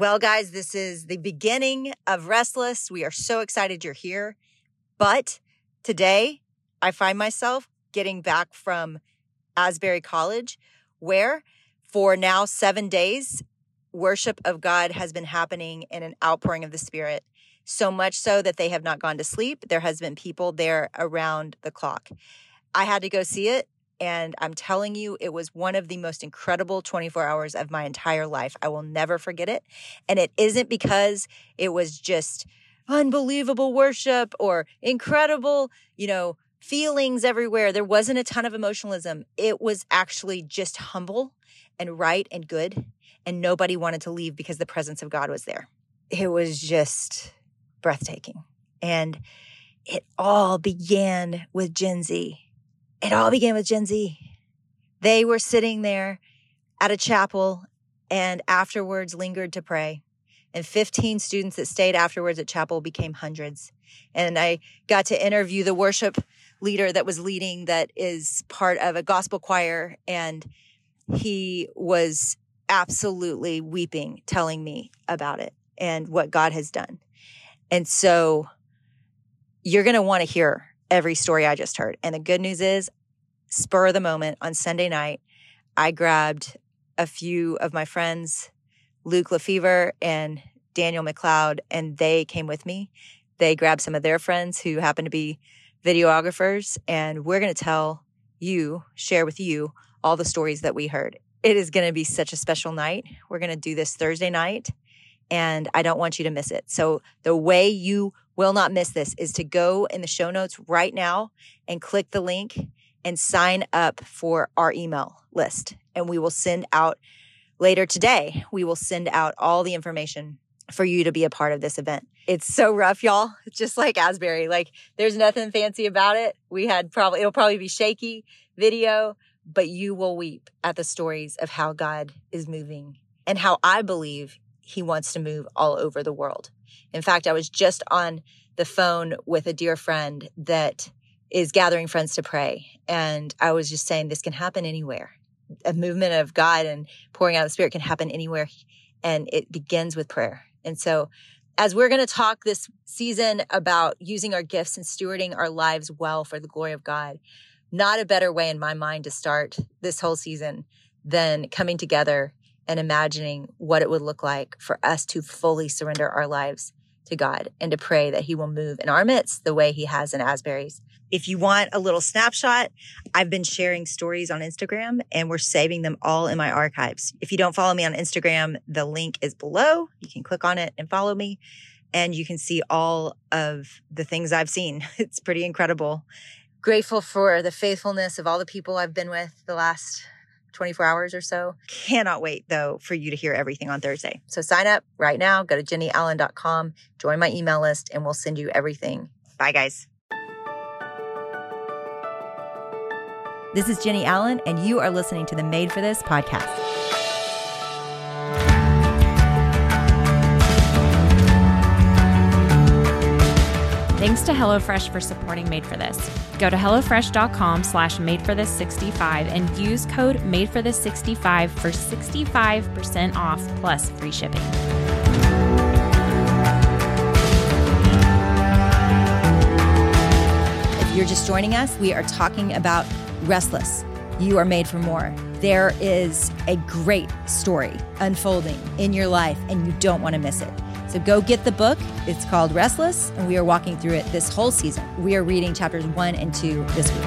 Well, guys, this is the beginning of Restless. We are so excited you're here. But today, I find myself getting back from Asbury College, where for now seven days, worship of God has been happening in an outpouring of the Spirit. So much so that they have not gone to sleep. There has been people there around the clock. I had to go see it. And I'm telling you, it was one of the most incredible 24 hours of my entire life. I will never forget it. And it isn't because it was just unbelievable worship or incredible, you know, feelings everywhere. There wasn't a ton of emotionalism. It was actually just humble and right and good. And nobody wanted to leave because the presence of God was there. It was just breathtaking. And it all began with Gen Z it all began with Gen Z. They were sitting there at a chapel and afterwards lingered to pray. And 15 students that stayed afterwards at chapel became hundreds. And I got to interview the worship leader that was leading, that is part of a gospel choir. And he was absolutely weeping, telling me about it and what God has done. And so you're going to want to hear every story I just heard. And the good news is, spur of the moment on Sunday night, I grabbed a few of my friends, Luke Lefevre and Daniel McLeod, and they came with me. They grabbed some of their friends who happen to be videographers, and we're going to tell you, share with you all the stories that we heard. It is going to be such a special night. We're going to do this Thursday night, and I don't want you to miss it. So, the way you will not miss this is to go in the show notes right now and click the link and sign up for our email list. And we will send out later today, we will send out all the information for you to be a part of this event. It's so rough, y'all. It's just like Asbury. Like there's nothing fancy about it. We had probably, it'll probably be shaky video, but you will weep at the stories of how God is moving and how I believe he wants to move all over the world. In fact, I was just on the phone with a dear friend that is gathering friends to pray. And I was just saying, this can happen anywhere. A movement of God and pouring out the Spirit can happen anywhere. And it begins with prayer. And so, as we're going to talk this season about using our gifts and stewarding our lives well for the glory of God, not a better way in my mind to start this whole season than coming together and imagining what it would look like for us to fully surrender our lives to God and to pray that He will move in our midst the way He has in Asbury's. If you want a little snapshot, I've been sharing stories on Instagram and we're saving them all in my archives. If you don't follow me on Instagram, the link is below. You can click on it and follow me and you can see all of the things I've seen. It's pretty incredible. Grateful for the faithfulness of all the people I've been with the last 24 hours or so. Cannot wait though for you to hear everything on Thursday. So sign up right now. Go to jennieallen.com, join my email list, and we'll send you everything. Bye, guys. This is Jennie Allen, and you are listening to the Made for This podcast. Thanks to HelloFresh for supporting Made for This. Go to HelloFresh.com slash Made for This 65 and use code Made for This 65 for 65% off plus free shipping. If you're just joining us, we are talking about Restless. You are made for more. There is a great story unfolding in your life, and you don't want to miss it. So go get the book. It's called Restless, and we are walking through it this whole season. We are reading chapters one and two this week.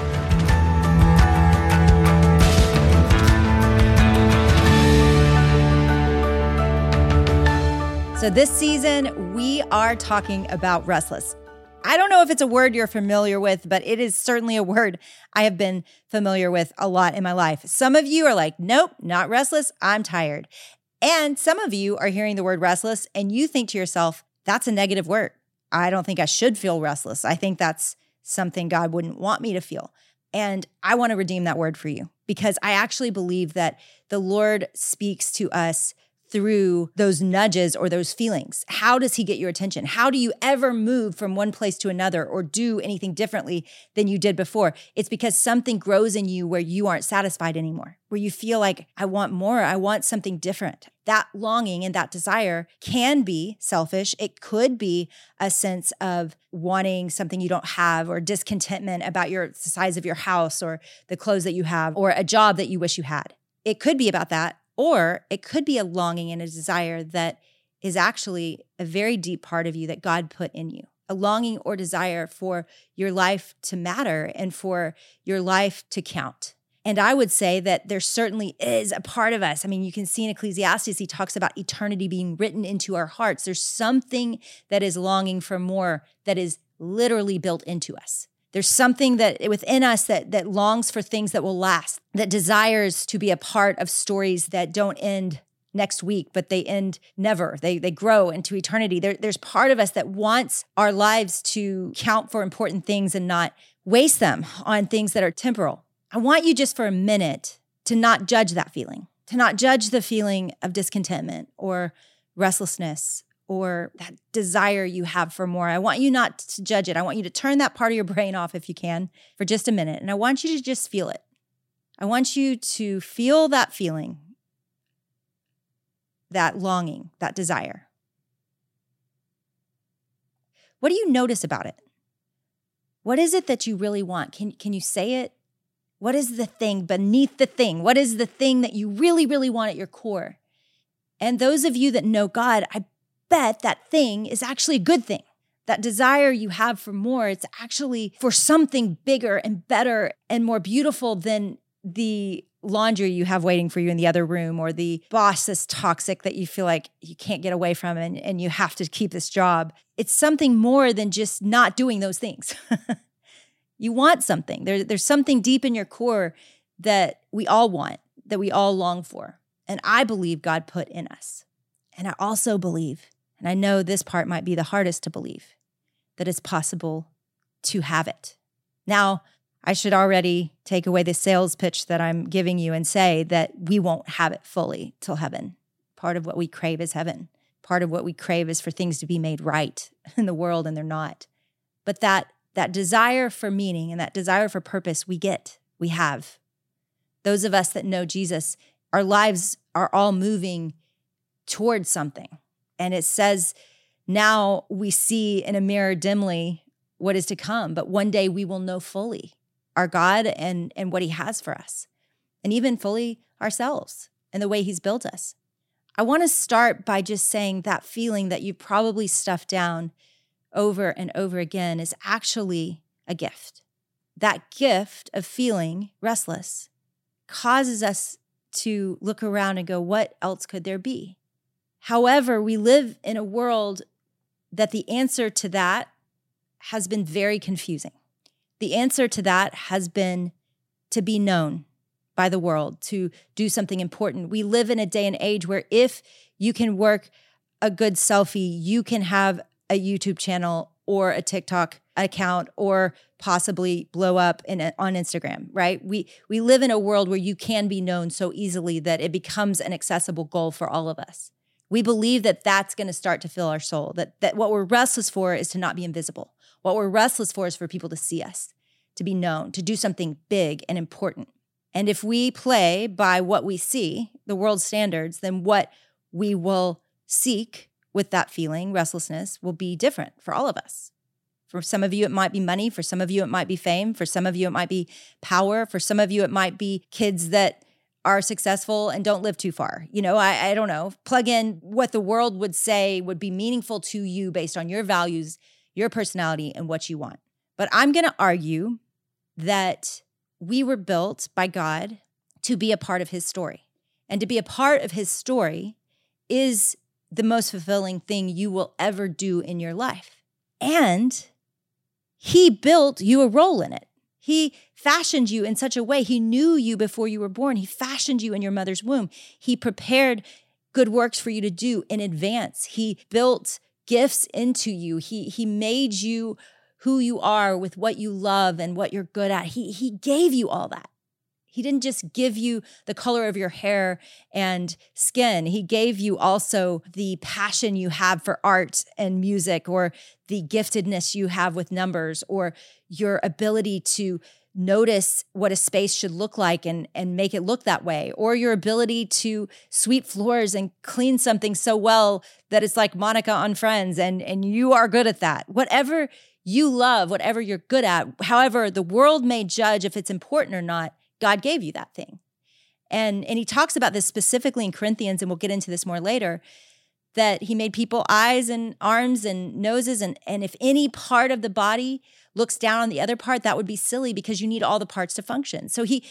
So, this season, we are talking about restless. I don't know if it's a word you're familiar with, but it is certainly a word I have been familiar with a lot in my life. Some of you are like, nope, not restless. I'm tired. And some of you are hearing the word restless and you think to yourself, that's a negative word. I don't think I should feel restless. I think that's something God wouldn't want me to feel. And I want to redeem that word for you because I actually believe that the Lord speaks to us through those nudges or those feelings? How does he get your attention? How do you ever move from one place to another or do anything differently than you did before? It's because something grows in you where you aren't satisfied anymore, where you feel like, I want more, I want something different. That longing and that desire can be selfish. It could be a sense of wanting something you don't have or discontentment about your the size of your house or the clothes that you have or a job that you wish you had. It could be about that or it could be a longing and a desire that is actually a very deep part of you that God put in you. A longing or desire for your life to matter and for your life to count. And I would say that there certainly is a part of us. I mean, you can see in Ecclesiastes, he talks about eternity being written into our hearts. There's something that is longing for more that is literally built into us. There's something that within us that that longs for things that will last, that desires to be a part of stories that don't end next week, but they end never. They they grow into eternity. There, there's part of us that wants our lives to count for important things and not waste them on things that are temporal. I want you just for a minute to not judge that feeling, to not judge the feeling of discontentment or restlessness or that desire you have for more. I want you not to judge it. I want you to turn that part of your brain off if you can for just a minute. And I want you to just feel it. I want you to feel that feeling, that longing, that desire. What do you notice about it? What is it that you really want? Can, can you say it? What is the thing beneath the thing? What is the thing that you really, really want at your core? And those of you that know God, I bet that thing is actually a good thing. That desire you have for more, it's actually for something bigger and better and more beautiful than the laundry you have waiting for you in the other room or the boss is toxic that you feel like you can't get away from and, and you have to keep this job. It's something more than just not doing those things. you want something. There, there's something deep in your core that we all want, that we all long for. And I believe God put in us. And I also believe and I know this part might be the hardest to believe that it's possible to have it. Now, I should already take away the sales pitch that I'm giving you and say that we won't have it fully till heaven. Part of what we crave is heaven. Part of what we crave is for things to be made right in the world and they're not. But that that desire for meaning and that desire for purpose we get, we have. Those of us that know Jesus, our lives are all moving towards something. And it says, now we see in a mirror dimly what is to come, but one day we will know fully our God and, and what He has for us, and even fully ourselves and the way He's built us. I want to start by just saying that feeling that you probably stuffed down over and over again is actually a gift. That gift of feeling restless causes us to look around and go, what else could there be? However, we live in a world that the answer to that has been very confusing. The answer to that has been to be known by the world, to do something important. We live in a day and age where if you can work a good selfie, you can have a YouTube channel or a TikTok account or possibly blow up in on Instagram, right? We we live in a world where you can be known so easily that it becomes an accessible goal for all of us we believe that that's going to start to fill our soul that that what we're restless for is to not be invisible what we're restless for is for people to see us to be known to do something big and important and if we play by what we see the world's standards then what we will seek with that feeling restlessness will be different for all of us for some of you, it might be money. For some of you, it might be fame. For some of you, it might be power. For some of you, it might be kids that are successful and don't live too far. You know, I, I don't know. Plug in what the world would say would be meaningful to you based on your values, your personality, and what you want. But I'm going to argue that we were built by God to be a part of his story. And to be a part of his story is the most fulfilling thing you will ever do in your life. And he built you a role in it. He fashioned you in such a way. He knew you before you were born. He fashioned you in your mother's womb. He prepared good works for you to do in advance. He built gifts into you. He he made you who you are with what you love and what you're good at. He he gave you all that. He didn't just give you the color of your hair and skin. He gave you also the passion you have for art and music, or the giftedness you have with numbers, or your ability to notice what a space should look like and, and make it look that way, or your ability to sweep floors and clean something so well that it's like Monica on Friends and, and you are good at that. Whatever you love, whatever you're good at, however, the world may judge if it's important or not, God gave you that thing. And, and he talks about this specifically in Corinthians, and we'll get into this more later that he made people eyes and arms and noses and and if any part of the body looks down on the other part that would be silly because you need all the parts to function so he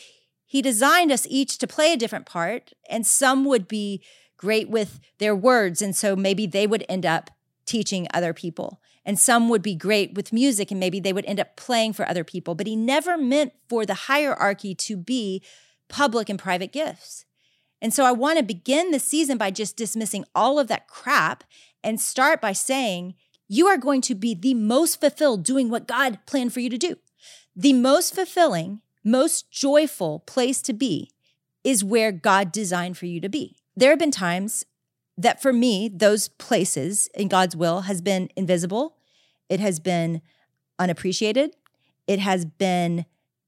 he designed us each to play a different part and some would be great with their words and so maybe they would end up teaching other people and some would be great with music and maybe they would end up playing for other people but he never meant for the hierarchy to be public and private gifts and so I want to begin the season by just dismissing all of that crap and start by saying, you are going to be the most fulfilled doing what God planned for you to do. The most fulfilling, most joyful place to be is where God designed for you to be. There have been times that for me, those places in God's will has been invisible, it has been unappreciated, it has been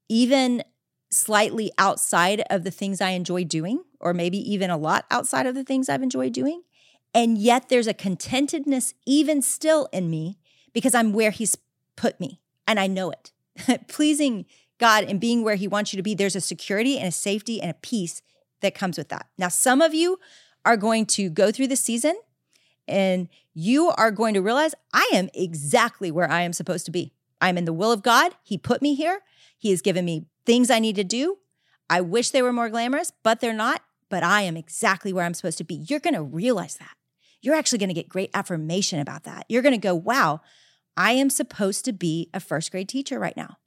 even slightly outside of the things I enjoy doing, or maybe even a lot outside of the things I've enjoyed doing. And yet there's a contentedness even still in me because I'm where He's put me and I know it. Pleasing God and being where He wants you to be, there's a security and a safety and a peace that comes with that. Now, some of you are going to go through the season and you are going to realize I am exactly where I am supposed to be. I'm in the will of God. He put me here. He has given me things I need to do. I wish they were more glamorous, but they're not. But I am exactly where I'm supposed to be. You're going to realize that. You're actually going to get great affirmation about that. You're going to go, wow, I am supposed to be a first grade teacher right now,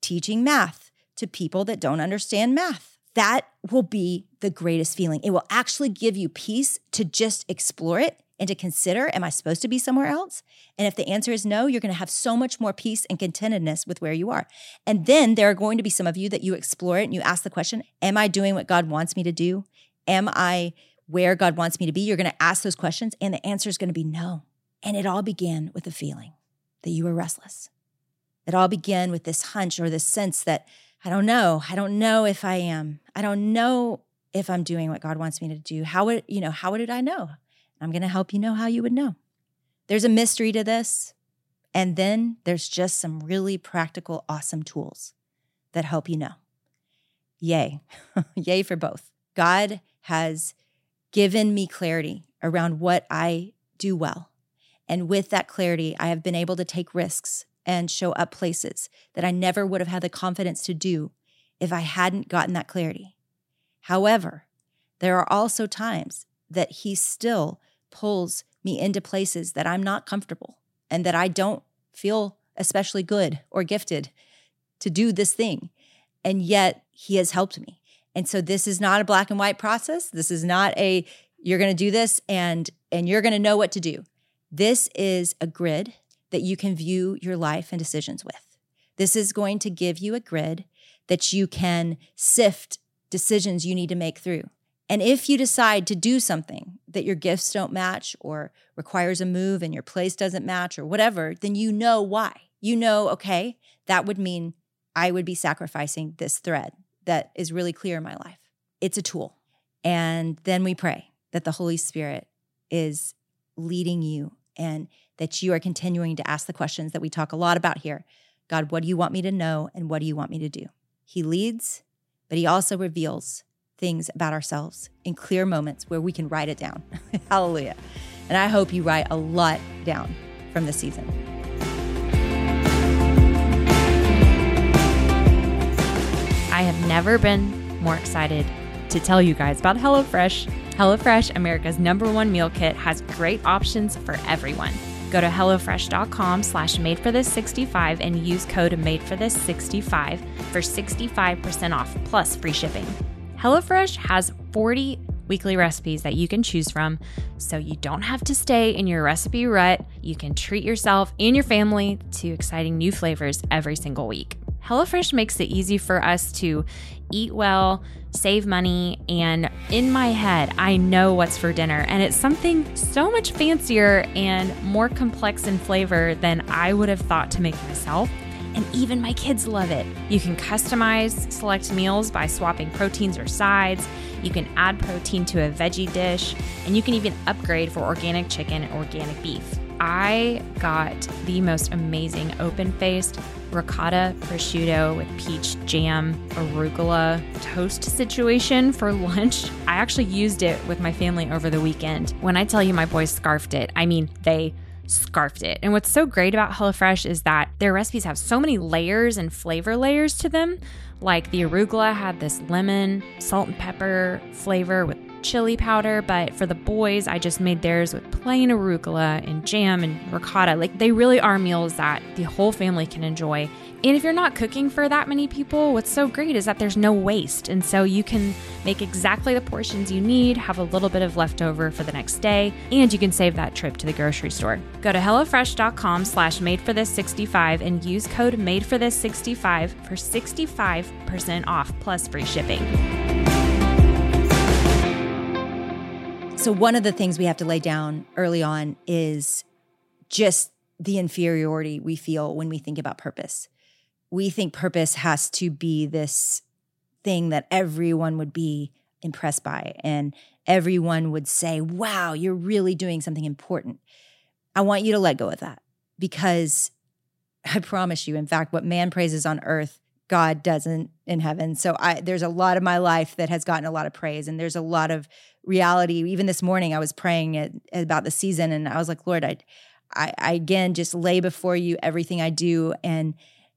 teaching math to people that don't understand math. That will be the greatest feeling. It will actually give you peace to just explore it and to consider am I supposed to be somewhere else? And if the answer is no, you're going to have so much more peace and contentedness with where you are. And then there are going to be some of you that you explore it and you ask the question Am I doing what God wants me to do? Am I where God wants me to be? You're going to ask those questions, and the answer is going to be no. And it all began with a feeling that you were restless. It all began with this hunch or this sense that I don't know. I don't know if I am. I don't know if I'm doing what God wants me to do. How would, you know, how would I know? I'm going to help you know how you would know. There's a mystery to this. And then there's just some really practical, awesome tools that help you know. Yay. Yay for both. God has given me clarity around what I do well. And with that clarity, I have been able to take risks and show up places that I never would have had the confidence to do if I hadn't gotten that clarity. However, there are also times that He still pulls me into places that I'm not comfortable and that I don't feel especially good or gifted to do this thing. And yet he has helped me. And so this is not a black and white process. This is not a you're going to do this and and you're going to know what to do. This is a grid that you can view your life and decisions with. This is going to give you a grid that you can sift decisions you need to make through. And if you decide to do something that your gifts don't match or requires a move and your place doesn't match or whatever, then you know why. You know, okay, that would mean I would be sacrificing this thread that is really clear in my life. It's a tool. And then we pray that the Holy Spirit is leading you and that you are continuing to ask the questions that we talk a lot about here. God, what do you want me to know and what do you want me to do? He leads, but he also reveals things about ourselves in clear moments where we can write it down. Hallelujah. And I hope you write a lot down from this season. I have never been more excited to tell you guys about HelloFresh. HelloFresh, America's number one meal kit, has great options for everyone. Go to HelloFresh.com slash made for this 65 and use code made for this 65 for 65% off plus free shipping. HelloFresh has 40 weekly recipes that you can choose from so you don't have to stay in your recipe rut. You can treat yourself and your family to exciting new flavors every single week. HelloFresh makes it easy for us to eat well, save money, and in my head, I know what's for dinner. And it's something so much fancier and more complex in flavor than I would have thought to make myself. And even my kids love it. You can customize select meals by swapping proteins or sides. You can add protein to a veggie dish, and you can even upgrade for organic chicken and organic beef. I got the most amazing open faced ricotta prosciutto with peach jam, arugula toast situation for lunch. I actually used it with my family over the weekend. When I tell you my boys scarfed it, I mean they scarfed it. And what's so great about HelloFresh is that their recipes have so many layers and flavor layers to them. Like the arugula had this lemon, salt, and pepper flavor with chili powder, but for the boys, I just made theirs with plain arugula and jam and ricotta. Like they really are meals that the whole family can enjoy. And if you're not cooking for that many people, what's so great is that there's no waste. And so you can make exactly the portions you need, have a little bit of leftover for the next day, and you can save that trip to the grocery store. Go to HelloFresh.com slash made for this 65 and use code made for this 65 for 65% off plus free shipping. So, one of the things we have to lay down early on is just the inferiority we feel when we think about purpose. We think purpose has to be this thing that everyone would be impressed by and everyone would say, wow, you're really doing something important. I want you to let go of that because I promise you, in fact, what man praises on earth, God doesn't in heaven. So I there's a lot of my life that has gotten a lot of praise and there's a lot of reality. Even this morning, I was praying it, about the season, and I was like, Lord, I, I, I again just lay before you everything I do, and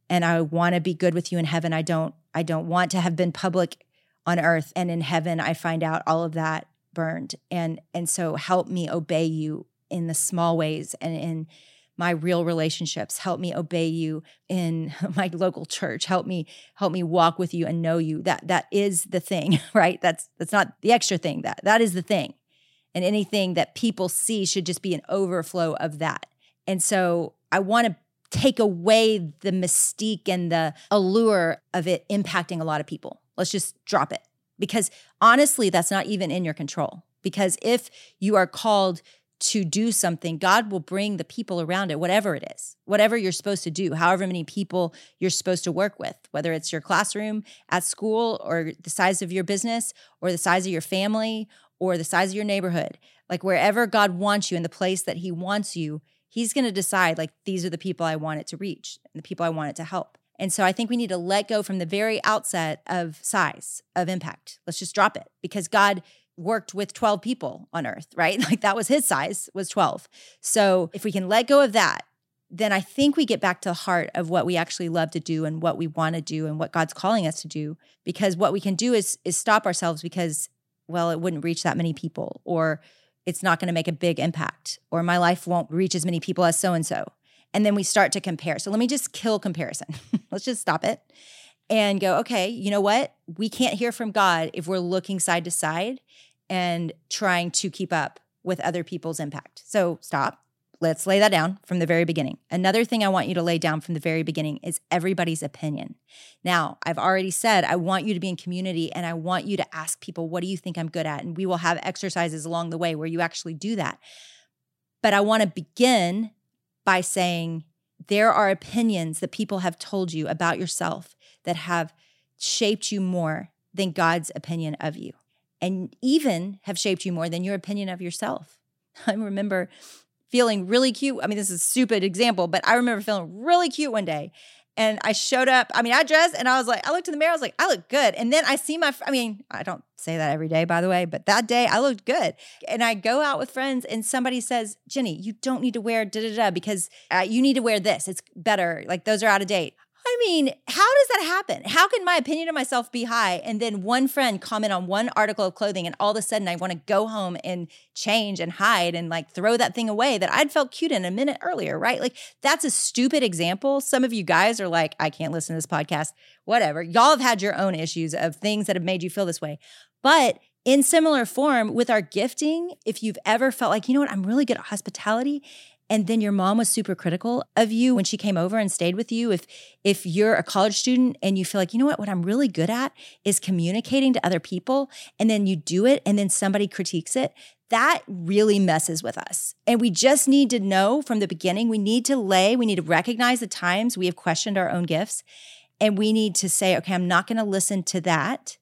and I want to be good with you in heaven. I don't, I don't want to have been public on earth, and in heaven, I find out all of that burned, and and so help me obey you in the small ways and in my real relationships help me obey you in my local church help me help me walk with you and know you. That that is the thing right? That's that's not the extra thing that that is the thing. And anything that people see should just be an overflow of that. And so i want to take away the mystique and the allure of it impacting a lot of people. Let's just drop it. Because honestly that's not even in your control. Because if you are called to do something, God will bring the people around it, whatever it is, whatever you're supposed to do, however many people you're supposed to work with, whether it's your classroom at school or the size of your business or the size of your family or the size of your neighborhood. Like wherever God wants you in the place that He wants you, He's going to decide, like, these are the people I want it to reach and the people I want it to help. And so I think we need to let go from the very outset of size, of impact. Let's just drop it because God worked with 12 people on earth, right? Like that was his size was 12. So if we can let go of that, then I think we get back to the heart of what we actually love to do and what we want to do and what God's calling us to do because what we can do is is stop ourselves because well it wouldn't reach that many people or it's not going to make a big impact or my life won't reach as many people as so and so. And then we start to compare. So let me just kill comparison. Let's just stop it and go, okay, you know what? We can't hear from God if we're looking side to side and trying to keep up with other people's impact. So stop. Let's lay that down from the very beginning. Another thing I want you to lay down from the very beginning is everybody's opinion. Now, I've already said I want you to be in community and I want you to ask people, what do you think I'm good at? And we will have exercises along the way where you actually do that. But I want to begin by saying there are opinions that people have told you about yourself that have shaped you more than God's opinion of you and even have shaped you more than your opinion of yourself. I remember feeling really cute. I mean, this is a stupid example, but I remember feeling really cute one day. And I showed up, I mean, I dressed and I was like, I looked in the mirror, I was like, I look good. And then I see my, I mean, I don't say that every day, by the way, but that day I looked good. And I go out with friends and somebody says, Jennie, you don't need to wear da da da because uh, you need to wear this. It's better. Like those are out of date. I mean, how does that happen? How can my opinion of myself be high and then one friend comment on one article of clothing and all of a sudden I want to go home and change and hide and like throw that thing away that I'd felt cute in a minute earlier, right? Like that's a stupid example. Some of you guys are like, I can't listen to this podcast, whatever. Y'all have had your own issues of things that have made you feel this way. But in similar form with our gifting, if you've ever felt like, you know what, I'm really good at hospitality and then your mom was super critical of you when she came over and stayed with you. If if you're a college student and you feel like you know what? What i'm really good at is communicating to other people and then you do it and then somebody critiques it that really messes with us. And we just need to know from the beginning we need to lay we need to recognize the times we have questioned our own gifts and we need to say okay i'm not going to listen to that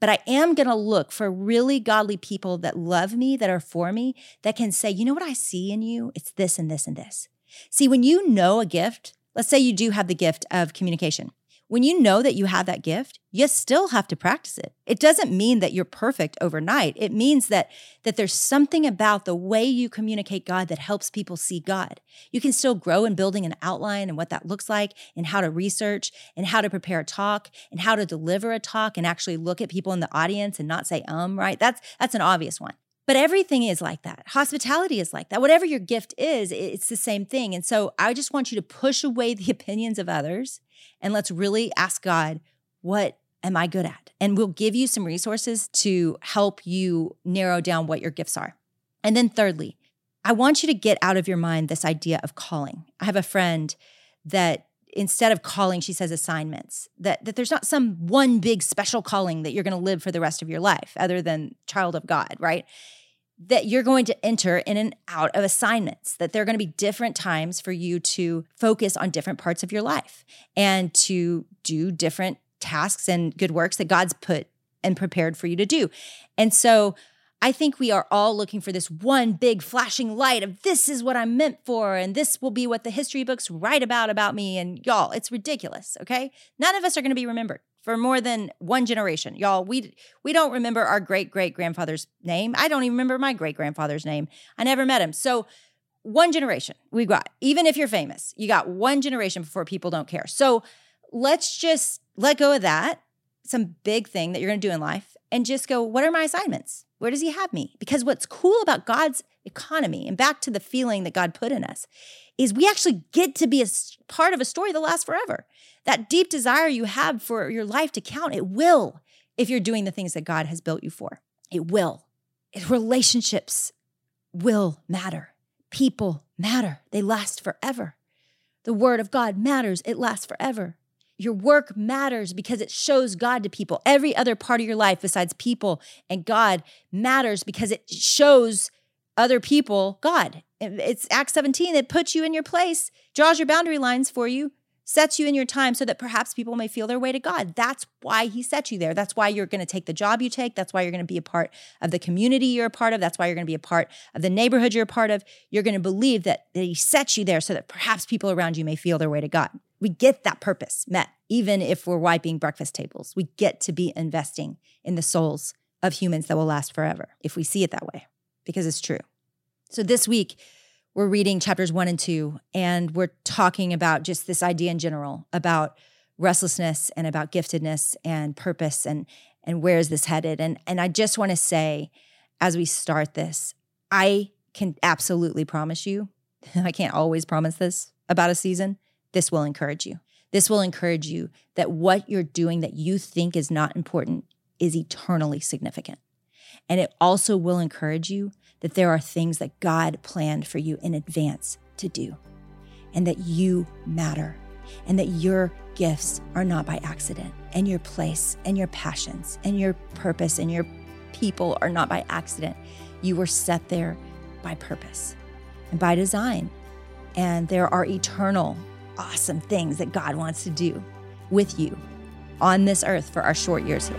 but I am going to look for really godly people that love me, that are for me, that can say, you know what I see in you? It's this and this and this. See, when you know a gift, let's say you do have the gift of communication. When you know that you have that gift, you still have to practice it. It doesn't mean that you're perfect overnight. It means that that there's something about the way you communicate God that helps people see God. You can still grow in building an outline and what that looks like and how to research and how to prepare a talk and how to deliver a talk and actually look at people in the audience and not say um, right? That's that's an obvious one. But everything is like that. Hospitality is like that. Whatever your gift is, it's the same thing. And so I just want you to push away the opinions of others and let's really ask God, what am I good at? And we'll give you some resources to help you narrow down what your gifts are. And then, thirdly, I want you to get out of your mind this idea of calling. I have a friend that instead of calling, she says assignments, that, that there's not some one big special calling that you're going to live for the rest of your life, other than child of God, right? that you're going to enter in and out of assignments, that there are going to be different times for you to focus on different parts of your life and to do different tasks and good works that God's put and prepared for you to do. And so I think we are all looking for this one big flashing light of this is what I'm meant for, and this will be what the history books write about about me. And y'all, it's ridiculous, okay? None of us are going to be remembered for more than one generation. Y'all, we we don't remember our great great grandfather's name. I don't even remember my great grandfather's name. I never met him. So one generation we got. Even if you're famous, you got one generation before people don't care. So let's just let go of that, some big thing that you're going to do in life, and just go, what are my assignments? Where does he have me? Because what's cool about God's economy, and back to the feeling that God put in us, is we actually get to be a part of a story that lasts forever. That deep desire you have for your life to count, it will if you're doing the things that God has built you for. It will. Relationships will matter. People matter. They last forever. The word of God matters. It lasts forever. Your work matters because it shows God to people. Every other part of your life besides people and God matters because it shows other people God. It's Acts 17 that puts you in your place, draws your boundary lines for you, sets you in your time so that perhaps people may feel their way to God. That's why he set you there. That's why you're going to take the job you take. That's why you're going to be a part of the community you're a part of. That's why you're going to be a part of the neighborhood you're a part of. You're going to believe that, that he set you there so that perhaps people around you may feel their way to God. We get that purpose met, even if we're wiping breakfast tables. We get to be investing in the souls of humans that will last forever if we see it that way, because it's true. So this week, we're reading chapters one and two, and we're talking about just this idea in general about restlessness and about giftedness and purpose and and where is this headed? And and I just want to say, as we start this, I can absolutely promise you, I can't always promise this about a season, this will encourage you. This will encourage you that what you're doing that you think is not important is eternally significant. And it also will encourage you that there are things that God planned for you in advance to do, and that you matter, and that your gifts are not by accident, and your place, and your passions, and your purpose, and your people are not by accident. You were set there by purpose and by design. And there are eternal awesome things that God wants to do with you on this earth for our short years here.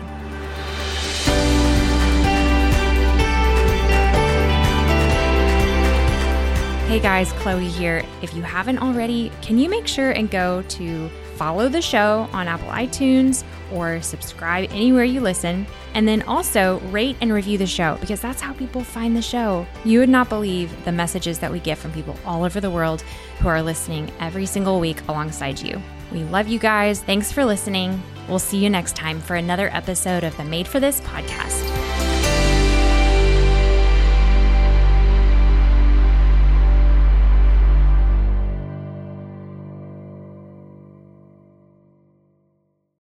Hey guys, Chloe here. If you haven't already, can you make sure and go to follow the show on Apple iTunes or subscribe anywhere you listen? And then also rate and review the show because that's how people find the show. You would not believe the messages that we get from people all over the world who are listening every single week alongside you. We love you guys. Thanks for listening. We'll see you next time for another episode of the Made for This podcast.